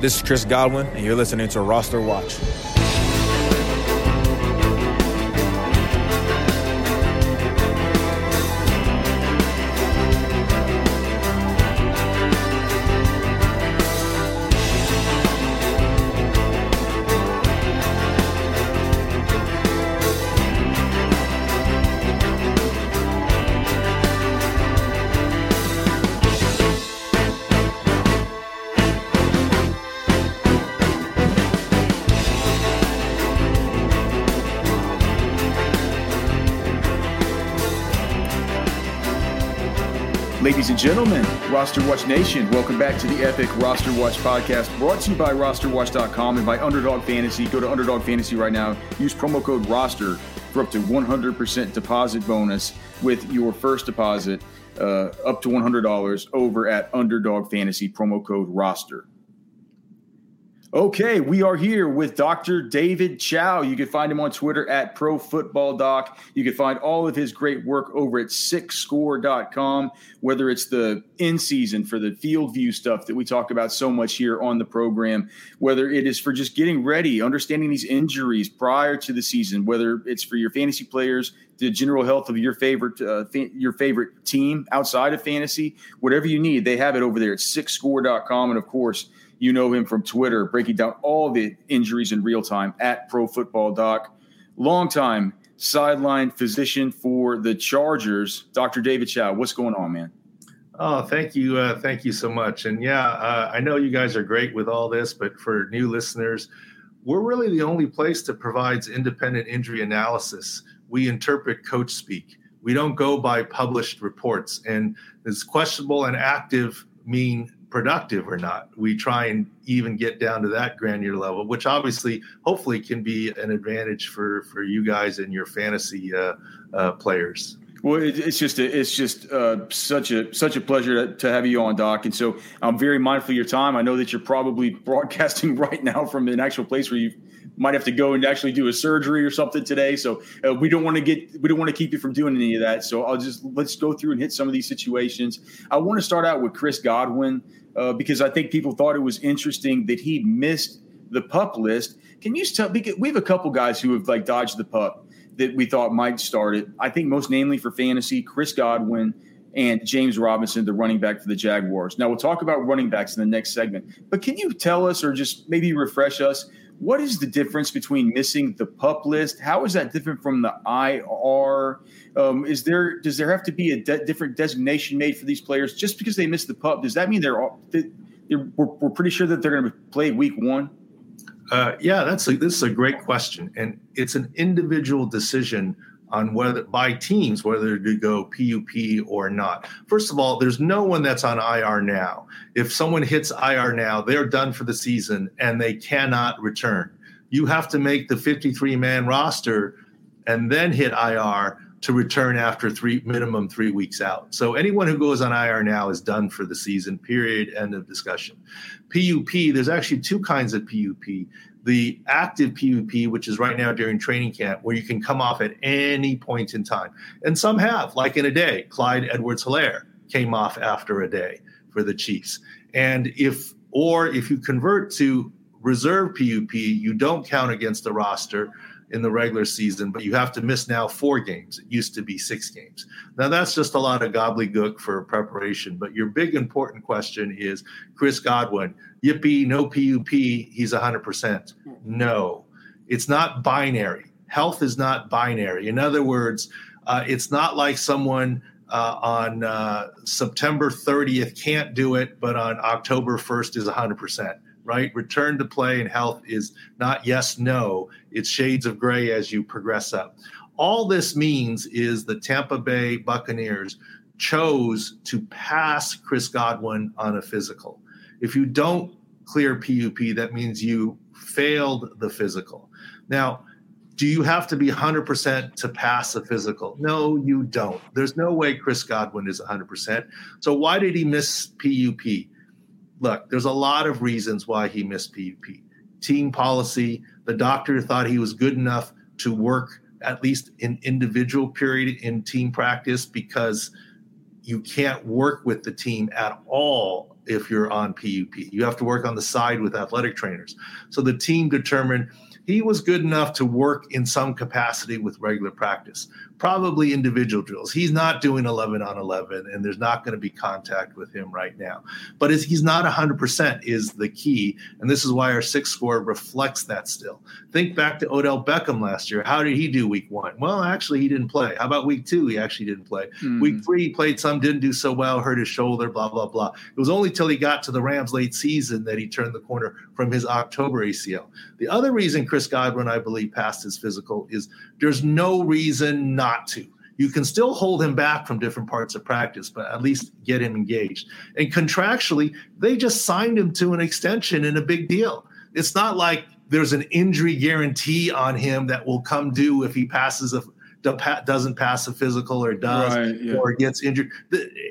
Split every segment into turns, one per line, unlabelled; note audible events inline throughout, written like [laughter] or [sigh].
This is Chris Godwin, and you're listening to Roster Watch.
Ladies and gentlemen, Roster Watch Nation, welcome back to the Epic Roster Watch podcast brought to you by RosterWatch.com and by Underdog Fantasy. Go to Underdog Fantasy right now. Use promo code ROSTER for up to 100% deposit bonus with your first deposit uh, up to $100 over at Underdog Fantasy, promo code ROSTER. Okay, we are here with Dr. David Chao. You can find him on Twitter at Pro Football Doc. You can find all of his great work over at sicscore.com, whether it's the in season for the field view stuff that we talk about so much here on the program, whether it is for just getting ready, understanding these injuries prior to the season, whether it's for your fantasy players, the general health of your favorite uh, fa- your favorite team outside of fantasy, whatever you need, they have it over there at sicscore.com. And of course, you know him from Twitter, breaking down all the injuries in real time at Pro Football Doc. Longtime sideline physician for the Chargers, Dr. David Chao. What's going on, man?
Oh, thank you. Uh, thank you so much. And yeah, uh, I know you guys are great with all this, but for new listeners, we're really the only place that provides independent injury analysis. We interpret coach speak. We don't go by published reports. And this questionable and active mean productive or not. We try and even get down to that granular level, which obviously, hopefully, can be an advantage for for you guys and your fantasy uh, uh, players.
Well, it's just a, it's just uh, such a such a pleasure to, to, have you on, Doc. And so I'm very mindful of your time. I know that you're probably [laughs] broadcasting right now from an actual place where you might have to go and actually do a surgery or something today. So uh, we don't want to get we don't want to keep you from doing any of that. So I'll just let's go through and hit some of these situations. I want to start out with Chris Godwin uh, because I think people thought it was interesting that he missed the pup list. Can you tell? Because we have a couple guys who have like dodged the pup that we thought might start it. I think most namely for fantasy, Chris Godwin and James Robinson, the running back for the Jaguars. Now we'll talk about running backs in the next segment. But can you tell us, or just maybe refresh us? What is the difference between missing the pup list? How is that different from the IR? Um, is there does there have to be a de- different designation made for these players just because they missed the pup? Does that mean they're, all, they're we're, we're pretty sure that they're going to play week one?
Uh, yeah, that's a, this is a great question, and it's an individual decision on whether by teams whether to go PUP or not. First of all, there's no one that's on IR now. If someone hits IR now, they're done for the season and they cannot return. You have to make the 53 man roster and then hit IR to return after three minimum three weeks out. So anyone who goes on IR now is done for the season. Period. End of discussion. PUP. There's actually two kinds of PUP the active PUP, which is right now during training camp, where you can come off at any point in time. And some have, like in a day. Clyde Edwards Helaire came off after a day for the Chiefs. And if, or if you convert to reserve PUP, you don't count against the roster in the regular season, but you have to miss now four games. It used to be six games. Now, that's just a lot of gobbledygook for preparation. But your big important question is Chris Godwin, yippee, no PUP, he's 100%. No, it's not binary. Health is not binary. In other words, uh, it's not like someone uh, on uh, September 30th can't do it, but on October 1st is 100% right? Return to play and health is not yes, no. It's shades of gray as you progress up. All this means is the Tampa Bay Buccaneers chose to pass Chris Godwin on a physical. If you don't clear PUP, that means you failed the physical. Now, do you have to be 100% to pass a physical? No, you don't. There's no way Chris Godwin is 100%. So why did he miss PUP? Look, there's a lot of reasons why he missed PUP. Team policy, the doctor thought he was good enough to work at least in individual period in team practice because you can't work with the team at all if you're on PUP. You have to work on the side with athletic trainers. So the team determined he was good enough to work in some capacity with regular practice, probably individual drills. He's not doing 11 on 11, and there's not going to be contact with him right now. But he's not 100% is the key. And this is why our SIC score reflects that still. Think back to Odell Beckham last year. How did he do week one? Well, actually, he didn't play. How about week two? He actually didn't play. Mm. Week three, he played some, didn't do so well, hurt his shoulder, blah, blah, blah. It was only till he got to the Rams late season that he turned the corner from his October ACL. The other reason Chris Godwin, I believe, passed his physical is there's no reason not to. You can still hold him back from different parts of practice, but at least get him engaged. And contractually, they just signed him to an extension and a big deal. It's not like there's an injury guarantee on him that will come due if he passes a doesn't pass a physical or does right, yeah. or gets injured.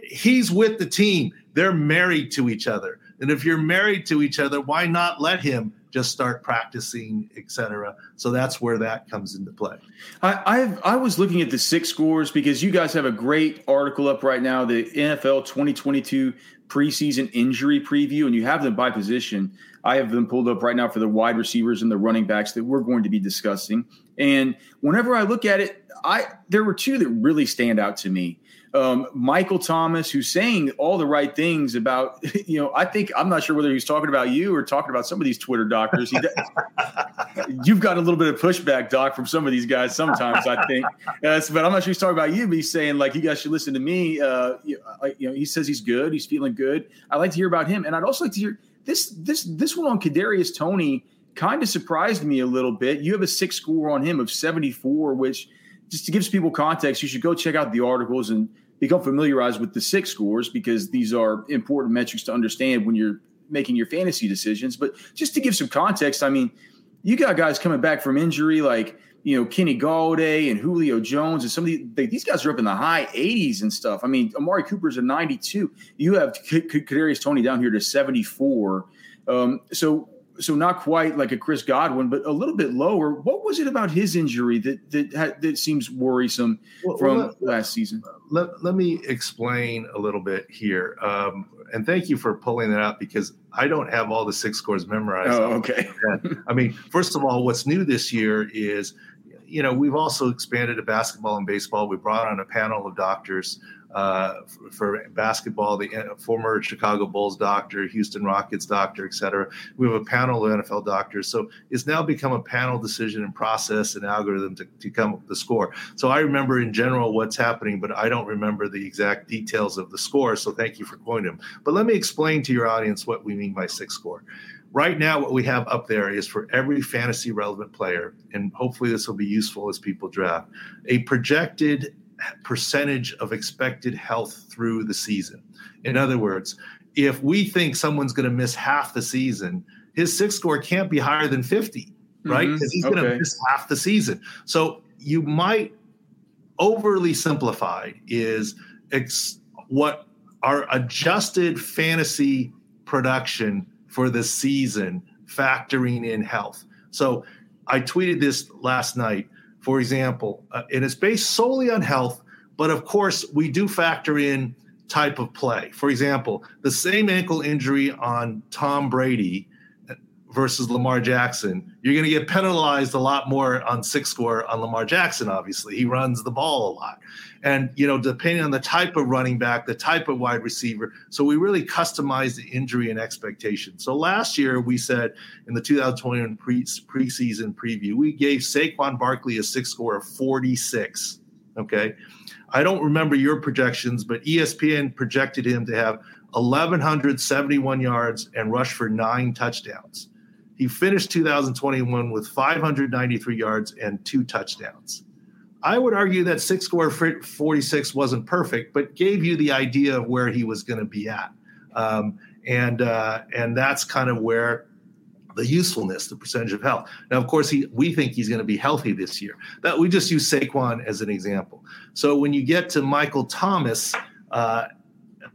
He's with the team. They're married to each other. And if you're married to each other, why not let him just start practicing, etc. So that's where that comes into play.
I I've, i was looking at the SIC scores because you guys have a great article up right now, the NFL 2022 preseason injury preview, and you have them by position. I have them pulled up right now for the wide receivers and the running backs that we're going to be discussing. And whenever I look at it, I there were two that really stand out to me um, Michael Thomas, who's saying all the right things about, [laughs] you know, I think I'm not sure whether he's talking about you or talking about some of these Twitter doctors. He, [laughs] you've got a little bit of pushback, Doc, from some of these guys sometimes, I think. [laughs] Uh, but I'm not sure he's talking about you, but he's saying, like, you guys should listen to me. Uh, you, you know, he says he's good, he's feeling good. I like to hear about him. And I'd also like to hear this, this, this one on Kadarius Toney kind of surprised me a little bit. You have a SIC score on him of 74, which – just to give people context, you should go check out the articles and become familiarized with the SIC scores because these are important metrics to understand when you're making your fantasy decisions. But just to give some context, I mean, you got guys coming back from injury like you know Kenny Golladay and Julio Jones and some of these they, these guys are up in the high 80s and stuff. I mean, Amari Cooper's a 92. You have Kadarius Toney down here to 74. Um, so so not quite like a Chris Godwin, but a little bit lower. What was it about his injury that that that seems worrisome well, from let, last season?
Let, let me explain a little bit here, um, and thank you for pulling that out because I don't have all the SIC scores memorized.
Oh, okay. [laughs]
I mean, first of all, what's new this year is, you know, we've also expanded to basketball and baseball. We brought on a panel of doctors uh, for, basketball, the former Chicago Bulls doctor, Houston Rockets doctor, et cetera. We have a panel of NFL doctors. So it's now become a panel decision and process and algorithm to, to come up with the score. So I remember in general what's happening, but I don't remember the exact details of the score. So thank you for quoting them. But let me explain to your audience what we mean by SIC score. Right now, what we have up there is for every fantasy relevant player, and hopefully this will be useful as people draft, a projected percentage of expected health through the season. In other words, if we think someone's going to miss half the season, his SIC score can't be higher than 50, right? Because mm-hmm. he's going to miss half the season. So you might overly simplified is ex- what our adjusted fantasy production for the season factoring in health. So I tweeted this last night for example, uh, and it's based solely on health, but of course, we do factor in type of play. For example, the same ankle injury on Tom Brady versus Lamar Jackson, you're going to get penalized a lot more on SIC score on Lamar Jackson, obviously. He runs the ball a lot. And, you know, depending on the type of running back, the type of wide receiver. So we really customize the injury and expectation. So last year we said in the 2021 pre- preseason preview, we gave Saquon Barkley a SIC score of 46. Okay. I don't remember your projections, but ESPN projected him to have 1,171 yards and rush for nine touchdowns. He finished 2021 with 593 yards and two touchdowns. I would argue that SIC score 46 wasn't perfect, but gave you the idea of where he was going to be at. Um, and uh, and that's kind of where the usefulness, the percentage of health. Now, of course, he we think he's going to be healthy this year. That we just use Saquon as an example. So when you get to Michael Thomas, uh,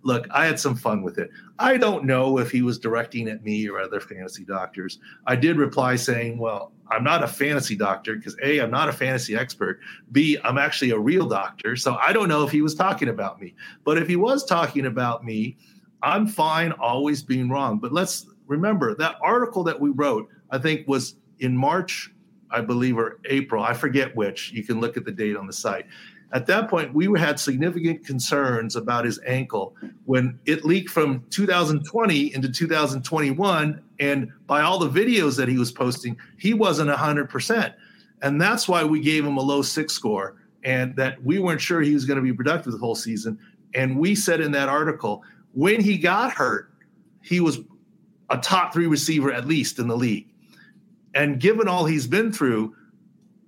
look, I had some fun with it. I don't know if he was directing at me or other fantasy doctors. I did reply saying, well, I'm not a fantasy doctor because A, I'm not a fantasy expert. B, I'm actually a real doctor. So I don't know if he was talking about me. But if he was talking about me, I'm fine always being wrong. But let's remember that article that we wrote, I think was in March, I believe, or April. I forget which. You can look at the date on the site. At that point, we had significant concerns about his ankle when it leaked from 2020 into 2021. And by all the videos that he was posting, he wasn't 100%. And that's why we gave him a low SIC score and that we weren't sure he was going to be productive the whole season. And we said in that article, when he got hurt, he was a top three receiver at least in the league. And given all he's been through,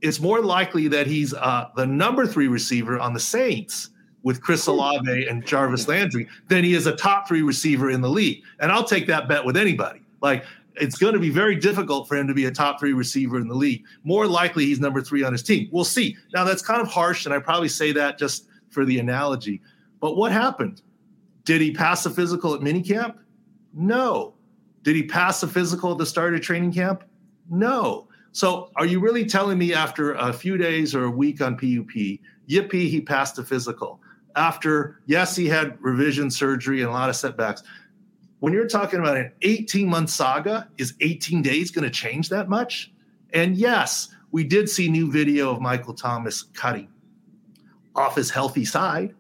it's more likely that he's uh, the number three receiver on the Saints with Chris Olave and Jarvis Landry than he is a top three receiver in the league. And I'll take that bet with anybody. Like it's going to be very difficult for him to be a top three receiver in the league. More likely he's number three on his team. We'll see. Now that's kind of harsh, and I probably say that just for the analogy. But what happened? Did he pass the physical at minicamp? No. Did he pass the physical at the start of training camp? No. So are you really telling me after a few days or a week on PUP, yippee, he passed the physical? After, yes, he had revision surgery and a lot of setbacks. When you're talking about an 18 month saga, is 18 days going to change that much? And yes, we did see new video of Michael Thomas cutting off his healthy side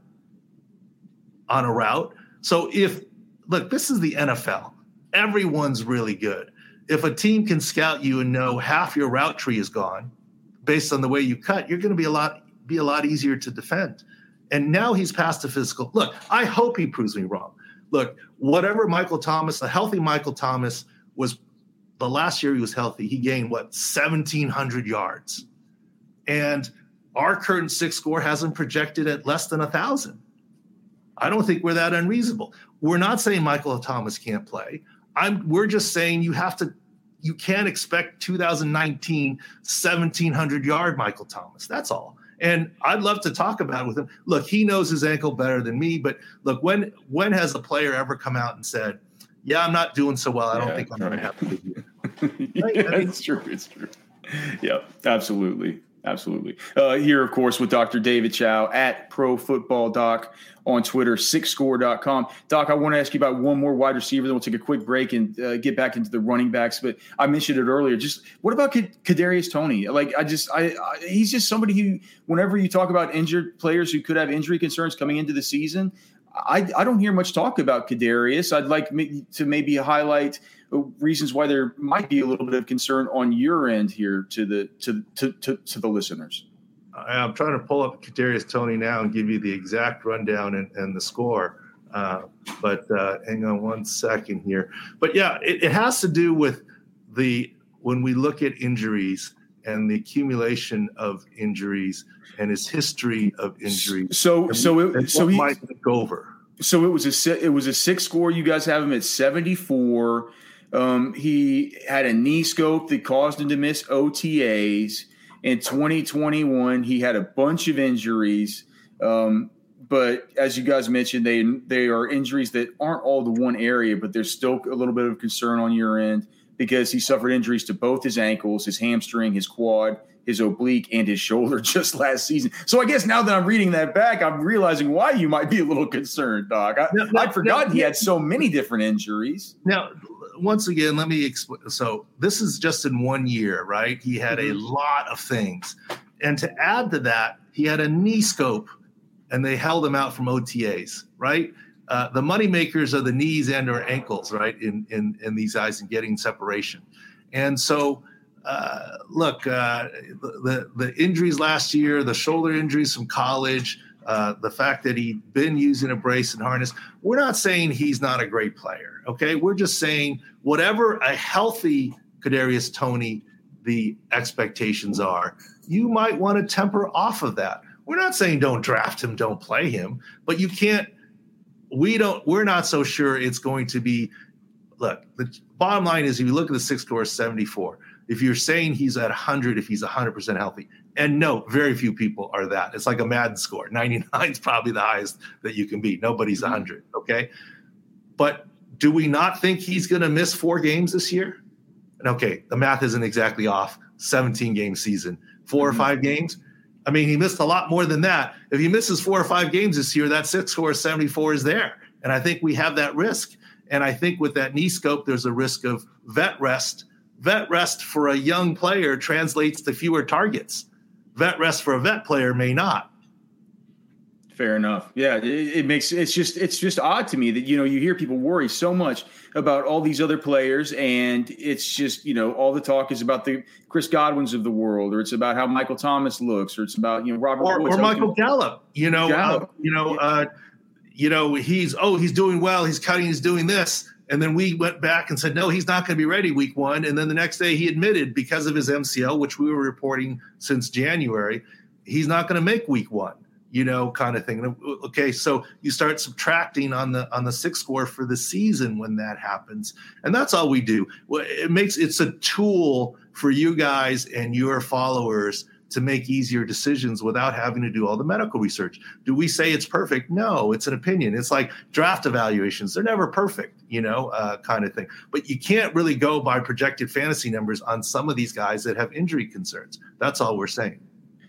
on a route. So if, look, this is the NFL, everyone's really good if a team can scout you and know half your route tree is gone based on the way you cut, you're going to be a lot be a lot easier to defend. And now he's past the physical. Look, I hope he proves me wrong. Look, whatever Michael Thomas, a healthy Michael Thomas was the last year he was healthy, he gained what 1700 yards. And our current SIC score hasn't projected at less than a thousand. I don't think we're that unreasonable. We're not saying Michael Thomas can't play. I'm we're just saying you have to you can't expect 2019 1700 yard Michael Thomas. That's all. And I'd love to talk about it with him. Look, he knows his ankle better than me, but look, when when has a player ever come out and said, "Yeah, I'm not doing so well. I don't yeah, think I'm [laughs] right. going to have a good year."
yeah, it's true. It's true. Yeah, absolutely. Absolutely. Uh, here, of course, with Dr. David Chao at Pro Football Doc on Twitter, sicscore.com. Doc, I want to ask you about one more wide receiver. Then we'll take a quick break and uh, get back into the running backs. But I mentioned it earlier. Just what about Kadarius Toney? Like, I just, I, I, he's just somebody who, whenever you talk about injured players who could have injury concerns coming into the season, I, I don't hear much talk about Kadarius. I'd like to maybe highlight reasons why there might be a little bit of concern on your end here to the to to to, to the listeners.
I'm trying to pull up Kadarius Toney now and give you the exact rundown and, and the score. Uh, but uh, hang on one second here. But yeah, it, it has to do with the when we look at injuries and the accumulation of injuries and his history of injuries.
So, so it, so he
might go over.
So it was a it was a SIC score. You guys have him at seventy four. Um, he had a knee scope that caused him to miss OTAs. In 2021, he had a bunch of injuries. Um, but as you guys mentioned, they they are injuries that aren't all the one area, but there's still a little bit of concern on your end because he suffered injuries to both his ankles, his hamstring, his quad, his oblique, and his shoulder [laughs] just last season. So I guess now that I'm reading that back, I'm realizing why you might be a little [laughs] concerned, Doc. I, now, I'd forgotten now, he had so many different injuries.
Now, once again, let me explain. So this is just in one year, right? He had mm-hmm. a lot of things, and to add to that, he had a knee scope, and they held him out from OTAs, right? Uh, the money makers are the knees and or ankles, right? In in in these eyes and getting separation, and so. Uh, look, uh, the the injuries last year, the shoulder injuries from college, uh, the fact that he'd been using a brace and harness. We're not saying he's not a great player. Okay, we're just saying whatever a healthy Kadarius Toney the expectations are, you might want to temper off of that. We're not saying don't draft him, don't play him, but you can't. We don't. We're not so sure it's going to be. Look, the bottom line is if you look at the SIC score 74, if you're saying he's at 100, if he's 100% healthy, and no, very few people are that. It's like a Madden score. [laughs] 99 is probably the highest that you can be. Nobody's 100. Okay. But do we not think he's going to miss four games this year? And okay, the math isn't exactly off. 17 game season, 4 mm-hmm. or five games. I mean, he missed a lot more than that. If he misses four or five games this year, that SIC score 74 is there. And I think we have that risk. And I think with that knee scope, there's a risk of vet rest. Vet rest for a young player translates to fewer targets. Vet rest for a vet player may not.
Fair enough. Yeah, it, it, makes it's just it's just odd to me that you know you hear people worry so much about all these other players, and it's just you know all the talk is about the Chris Godwins of the world, or it's about how Michael Thomas looks, or it's about you know Robert
or, or Michael Gallup. You know, Gallup. Uh, you know, uh, you know he's oh he's doing well, he's cutting, he's doing this, and then we went back and said no, he's not going to be ready week one, and then the next day he admitted because of his MCL, which we were reporting since January, he's not going to make week one you know, kind of thing. Okay, so you start subtracting on the on the SIC score for the season when that happens, and that's all we do. It makes it's a tool for you guys and your followers to make easier decisions without having to do all the medical research. Do we say it's perfect? No, it's an opinion. It's like draft evaluations; they're never perfect, you know, uh, kind of thing. But you can't really go by projected fantasy numbers on some of these guys that have injury concerns. That's all we're saying.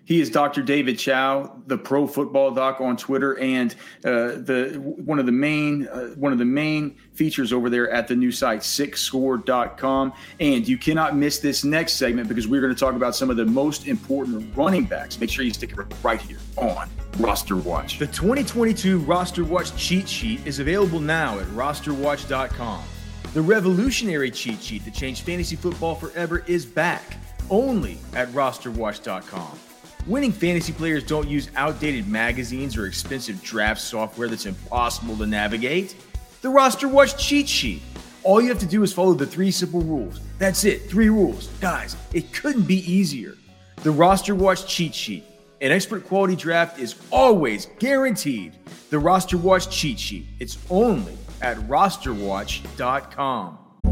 He is Dr. David Chao, the Pro Football Doc on Twitter, and uh, the one of the main uh, one of the main features over there at the new site sicscore.com. And you cannot miss this next segment because we're going to talk about some of the most important running backs. Make sure you stick it right here on Roster Watch.
The 2022 Roster Watch cheat sheet is available now at rosterwatch.com. The revolutionary cheat sheet that changed fantasy football forever is back only at rosterwatch.com. Winning fantasy players don't use outdated magazines or expensive draft software that's impossible to navigate. The Roster Watch cheat sheet. All you have to do is follow the three simple rules. That's it, three rules. Guys, it couldn't be easier. The Roster Watch cheat sheet. An expert quality draft is always guaranteed. The Roster Watch cheat sheet. It's only at rosterwatch.com.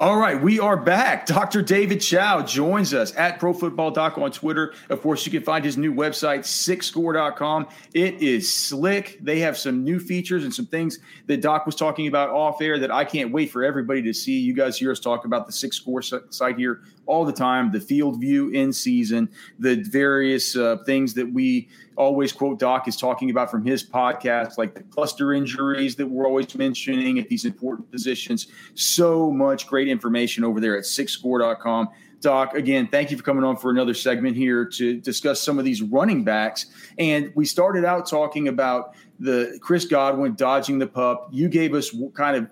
All right, we are back. [laughs] Dr. David Chao joins us at Pro Football Doc on Twitter. Of course, you can find his new website, sicscore.com. It is slick. They have some new features and some things that Doc was talking about off air that I can't wait for everybody to see. You guys hear us talk about the SIC Score site here all the time the field view in season, the various uh, things that we always quote Doc is talking about from his podcast, like the cluster injuries that we're always mentioning at these important positions. So much great information over there at sicscore.com. Doc, again, thank you for coming on for another segment here to discuss some of these running backs. And we started out talking about the Chris Godwin dodging the pup. You gave us kind of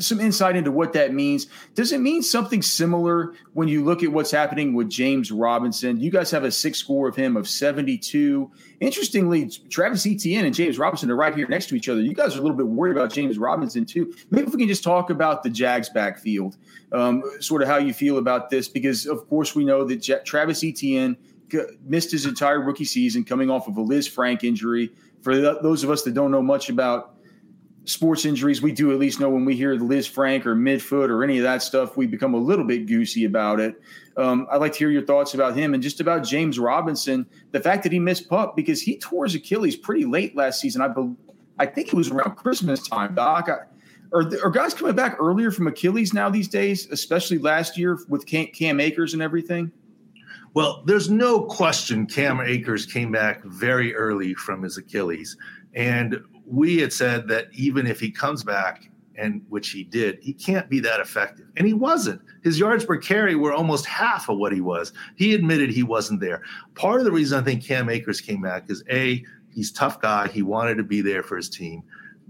some insight into what that means. Does it mean something similar when you look at what's happening with James Robinson? You guys have a SIC score of him of 72. Interestingly, Travis Etienne and James Robinson are right here next to each other. You guys are a little bit worried about James Robinson too. Maybe if we can just talk about the Jags backfield, um, sort of how you feel about this, because of course we know that J- Travis Etienne missed his entire rookie season coming off of a Lisfranc injury. For those of us that don't know much about sports injuries, we do at least know when we hear Lisfranc or midfoot or any of that stuff, we become a little bit goosey about it. Um, I'd like to hear your thoughts about him and just about James Robinson. The fact that he missed pup because he tore his Achilles pretty late last season. I be, I think it was around Christmas time, Doc. I, are, are guys coming back earlier from Achilles now these days, especially last year with Cam, Cam Akers and everything?
Well, there's no question Cam Akers came back very early from his Achilles. And we had said that even if he comes back and which he did, he can't be that effective. And he wasn't. His yards per carry were almost half of what he was. He admitted he wasn't there. Part of the reason I think Cam Akers came back is A, he's tough guy. He wanted to be there for his team.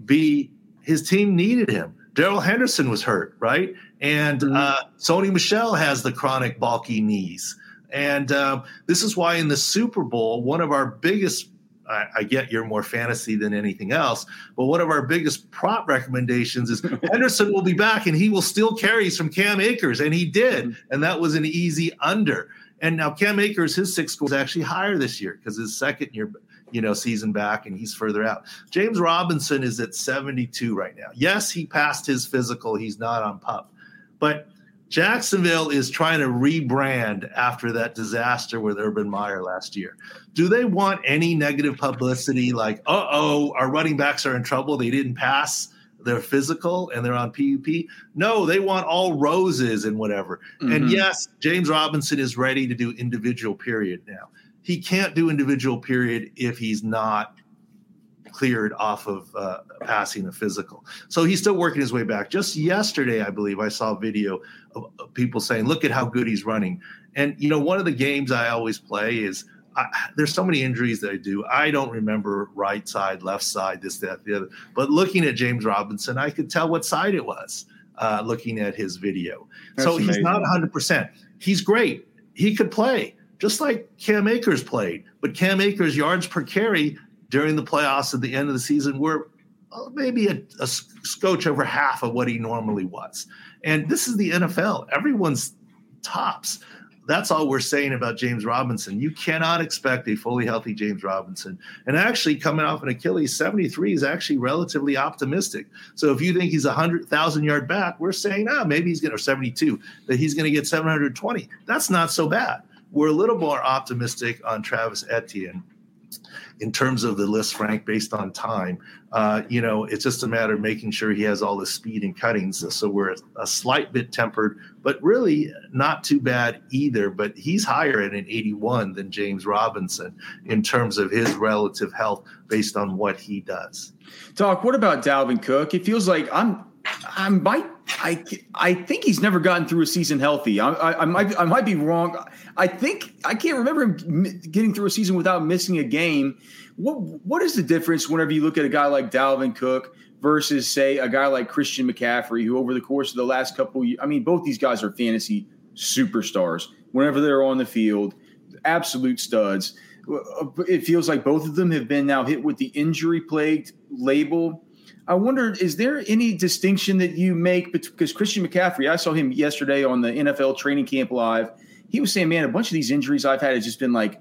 B, his team needed him. Darrell Henderson was hurt, right? And mm-hmm. uh, Sony Michel has the chronic bulky knees. And uh, this is why in the Super Bowl, one of our biggest I, I, get you're more fantasy than anything else, but one of our biggest prop recommendations is [laughs] Henderson will be back and he will steal carries from Cam Akers, and he did, mm-hmm. and that was an easy under. And now Cam Akers, his SIC scores actually higher this year because his second year, you know, season back, and he's further out. James Robinson is at 72 right now. Yes, he passed his physical; he's not on pup, but Jacksonville is trying to rebrand after that disaster with Urban Meyer last year. Do they want any negative publicity like, uh oh, our running backs are in trouble? They didn't pass their physical and they're on PUP? No, they want all roses and whatever. Mm-hmm. And yes, James Robinson is ready to do individual period now. He can't do individual period if he's not cleared off of uh, passing a physical. So he's still working his way back. Just yesterday, I believe, I saw a video of, of people saying, "Look at how good he's running." And you know, one of the games I always play is I, there's so many injuries that I do. I don't remember right side, left side, this, that, the other. But looking at James Robinson, I could tell what side it was. Uh, looking at his video, That's so amazing. he's not 100. percent He's great. He could play just like Cam Akers played, but Cam Akers yards per carry during the playoffs at the end of the season were uh, maybe a, a scotch over half of what he normally was. And this is the NFL. Everyone's tops. That's all we're saying about James Robinson. You cannot expect a fully healthy James Robinson. And actually, coming off an Achilles, 73 is actually relatively optimistic. So if you think he's a 100,000 yard back, we're saying, ah, maybe he's going to, 72, that he's going to get 720. That's not so bad. We're a little more optimistic on Travis Etienne in terms of the Lisfranc based on time. Uh, you know, it's just a matter of making sure he has all the speed and cuttings. So we're a slight bit tempered, but really not too bad either. But he's higher at an 81 than James Robinson in terms of his relative health based on what he does.
Doc, what about Dalvin Cook? It feels like I'm I might I I think he's never gotten through a season healthy. I, I, I, might I might be wrong. I think I can't remember him getting through a season without missing a game. What what is the difference whenever you look at a guy like Dalvin Cook versus say a guy like Christian McCaffrey, who over the course of the last couple, years, I mean, both these guys are fantasy superstars. Whenever they're on the field, absolute studs. Uh, it feels like both of them have been now hit with the injury plagued label I wonder, is there any distinction that you make because Christian McCaffrey? I saw him yesterday on the NFL Training Camp Live. He was saying, "Man, a bunch of these injuries I've had has just been like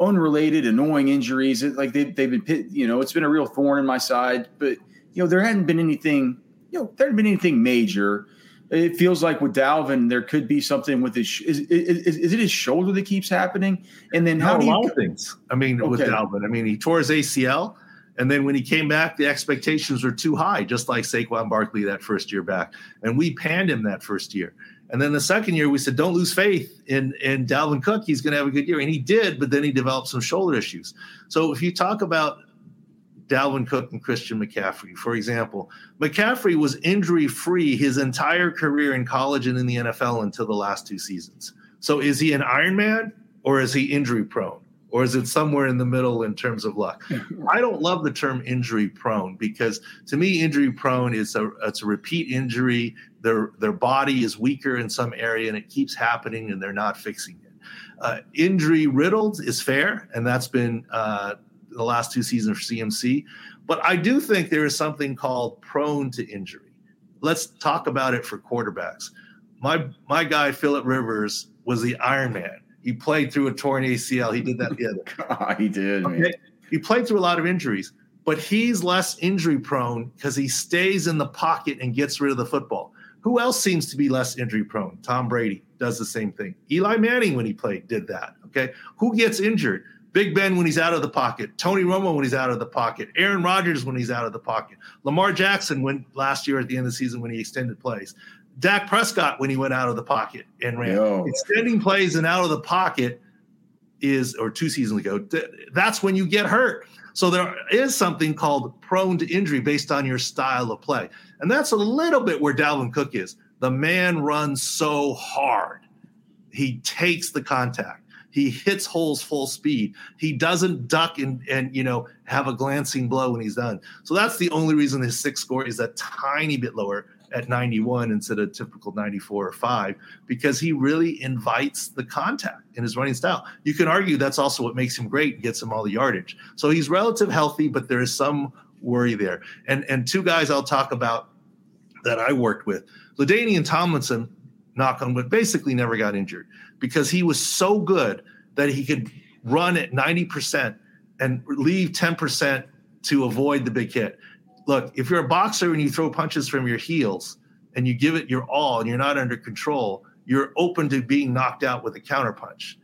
unrelated, annoying injuries. Like they, they've been, you know, it's been a real thorn in my side. But you know, there hadn't been anything, you know, there hadn't been anything major. It feels like with Dalvin, there could be something with his. Is, is, is it his shoulder that keeps happening? And then how no, do you? A
lot of things. I mean, okay. with Dalvin, I mean, he tore his ACL and then when he came back, the expectations were too high, just like Saquon Barkley that first year back. And we panned him that first year. And then the second year, we said, don't lose faith in, in Dalvin Cook. He's going to have a good year. And he did, but then he developed some shoulder issues. So if you talk about Dalvin Cook and Christian McCaffrey, for example, McCaffrey was injury free his entire career in college and in the NFL until the last two seasons. So is he an Iron Man or is he injury prone? or is it somewhere in the middle in terms of luck? I don't love the term injury prone because to me, injury prone is a it's a repeat injury. Their their body is weaker in some area and it keeps happening and they're not fixing it. Uh, injury riddled is fair, and that's been uh, the last two seasons for CMC. But I do think there is something called prone to injury. Let's talk about it for quarterbacks. My my guy Philip Rivers was the Iron Man he played through a torn ACL. He did that the other. [laughs]
God, he did. Okay.
He played through a lot of injuries, but he's less injury prone because he stays in the pocket and gets rid of the football. Who else seems to be less injury prone? Tom Brady does the same thing. Eli Manning, when he played, did that. Okay. Who gets injured? Big Ben when he's out of the pocket, Tony Romo when he's out of the pocket, Aaron Rodgers when he's out of the pocket, Lamar Jackson when last year at the end of the season when he extended plays. Dak Prescott when he went out of the pocket and ran. Yo. Extending plays and out of the pocket is, or two seasons ago, that's when you get hurt. So there is something called prone to injury based on your style of play. And that's a little bit where Dalvin Cook is. The man runs so hard. He takes the contact. He hits holes full speed. He doesn't duck and and you know have a glancing blow when he's done. So that's the only reason his SIC score is a tiny bit lower at 91 instead of typical 94 or 5 because he really invites the contact in his running style. You can argue that's also what makes him great and gets him all the yardage. So he's relative healthy, but there is some worry there. And and two guys I'll talk about that I worked with, LaDainian Tomlinson, knock on wood, basically never got injured because he was so good that he could run at 90% and leave 10% to avoid the big hit look, if you're a boxer and you throw punches from your heels and you give it your all and you're not under control, you're open to being knocked out with a counterpunch.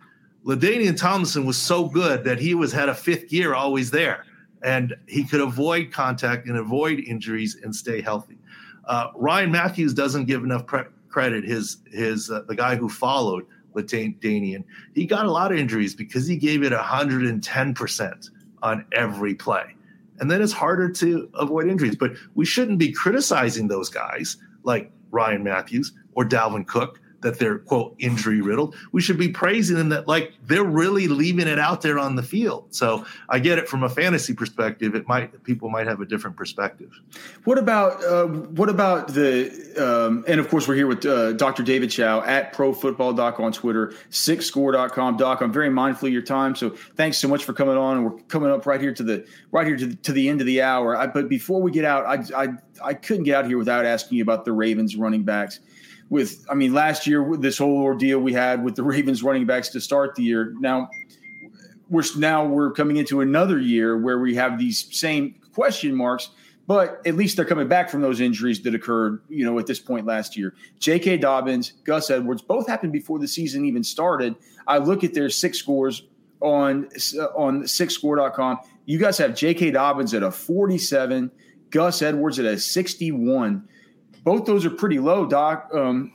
LaDainian Tomlinson was so good that he was had a fifth gear always there, and he could avoid contact and avoid injuries and stay healthy. Uh, Ryan Mathews doesn't give enough pre- credit. His his uh, the guy who followed LaDainian, he got a lot of injuries because he gave it 110 percent on every play and then it's harder to avoid injuries. But we shouldn't be criticizing those guys like Ryan Mathews or Dalvin Cook that they're quote injury riddled. We should be praising them that like they're really leaving it out there on the field. So I get it from a fantasy perspective. It might people might have a different perspective.
What about uh, what about the um, and of course we're here with uh, Dr. David Chao at ProFootball Doc on Twitter, sicscore.com. Doc, I'm very mindful of your time, so thanks so much for coming on. We're coming up right here to the right here to the, to the end of the hour. I, but before we get out, I, I I couldn't get out here without asking you about the Ravens running backs with I mean last year with this whole ordeal we had with the [laughs] Ravens running backs to start the year. Now we're now we're coming into another year where we have these same question marks, but at least they're coming back from those injuries that occurred, you know, at this point last year. J.K. Dobbins, Gus Edwards, both happened before the season even started. I look at their SIC scores on on sicscore.com. You guys have J.K. Dobbins at a 47, Gus Edwards at a 61 both those are pretty low, Doc. Um,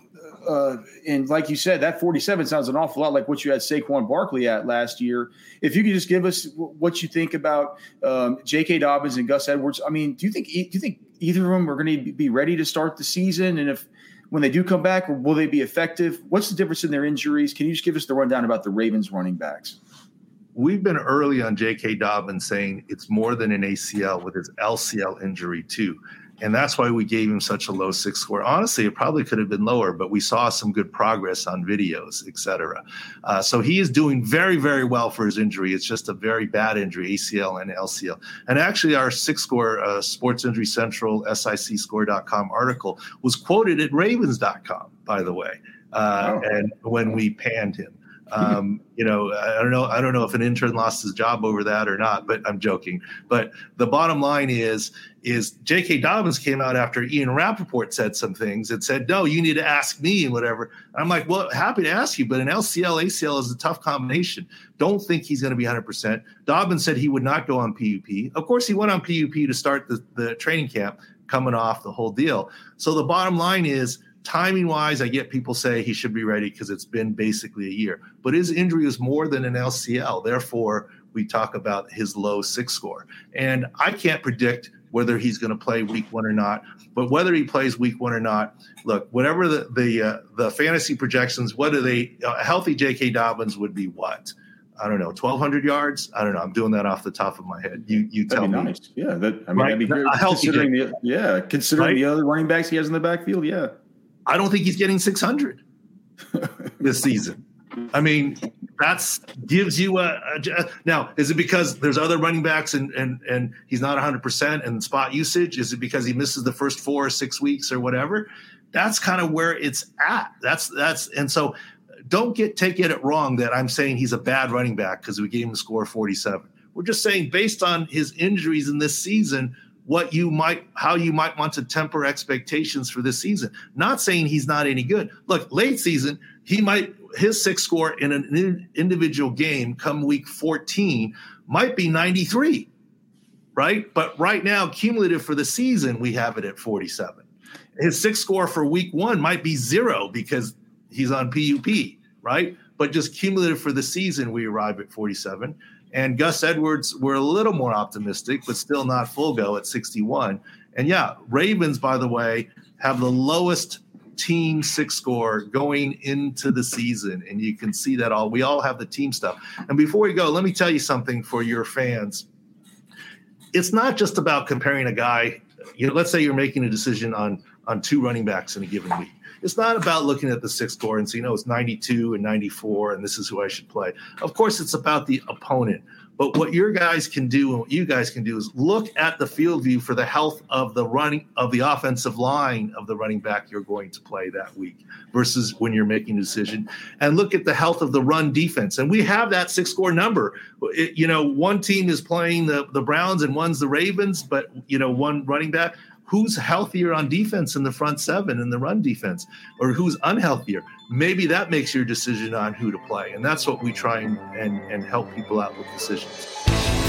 uh, and like you said, that 47 sounds an awful lot like what you had Saquon Barkley at last year. If you could just give us what you think about um, J.K. Dobbins and Gus Edwards, I mean, do you think do you think either of them are going to be ready to start the season? And if when they do come back, will they be effective? What's the difference in their injuries? Can you just give us the rundown about the Ravens running backs?
We've been early on J.K. Dobbins saying it's more than an ACL with his LCL injury too. And that's why we gave him such a low SIC score. Honestly, it probably could have been lower, but we saw some good progress on videos, et cetera. Uh, so he is doing very, very well for his injury. It's just a very bad injury, ACL and LCL. And actually, our SIC score uh, Sports Injury Central, SICScore.com article was quoted at Ravens.com, by the way. Uh, oh. And when we panned him. Um, you know, I don't know. I don't know if an intern lost his job over that or not, but I'm joking. But the bottom line is, is J.K. Dobbins came out after Ian Rapoport said some things and said, "No, you need to ask me and whatever." And I'm like, "Well, happy to ask you, but an LCL ACL is a tough combination. Don't think he's going to be 100." percent Dobbins said he would not go on PUP. Of course, he went on PUP to start the, the training camp, coming off the whole deal. So the bottom line is timing wise, I get people say he should be ready because it's been basically a year. But his injury is more than an LCL. Therefore, we talk about his low six score. And I can't predict whether he's going to play week one or not. But whether he plays week one or not, look, whatever the the uh, the fantasy projections, what are they? A healthy J.K. Dobbins would be what? I don't know, twelve hundred yards. I don't know. I'm doing that off the top of my head. You you tell me.
Nice. Yeah, that I mean right? that'd be great. Considering the, yeah, considering right? the other running backs he has in the backfield. Yeah,
I don't think he's getting 600 [laughs] this season. I mean, that's gives you a, a, now. Is it because there's other running backs and and and he's not 100 percent in spot usage? Is it because he misses the first four or six weeks or whatever? That's kind of where it's at. That's that's and so don't get take it wrong that I'm saying he's a bad running back because we gave him a score 47. We're just saying based on his injuries in this season, what you might how you might want to temper expectations for this season. Not saying he's not any good. Look, late season, he might his SIC score in an individual game come week 14 might be 93. Right? But right now, cumulative for the season, we have it at 47. His SIC score for week one might be zero because he's on PUP, right? But just cumulative for the season, we arrive at 47 And Gus Edwards, we're a little more optimistic, but still not full go at 61. And yeah, Ravens, by the way, have the lowest team SIC score going into the season. And you can see that all. We all have the team stuff. And before we go, let me tell you something for your fans. It's not just about comparing a guy. You know, let's say you're making a decision on on two running backs in a given week. It's not about looking at the SIC score and saying, "Oh, it's 92 and 94, and this is who I should play." Of course, it's about the opponent. But what your guys can do and what you guys can do is look at the field view for the health of the running of the offensive line of the running back you're going to play that week versus when you're making a decision and look at the health of the run defense. And we have that SIC score number. It, you know, one team is playing the, the Browns and one's the Ravens, but you know, one running back who's healthier on defense in the front seven in the run defense or who's unhealthier? Maybe that makes your decision on who to play and that's what we try and, and, and help people out with decisions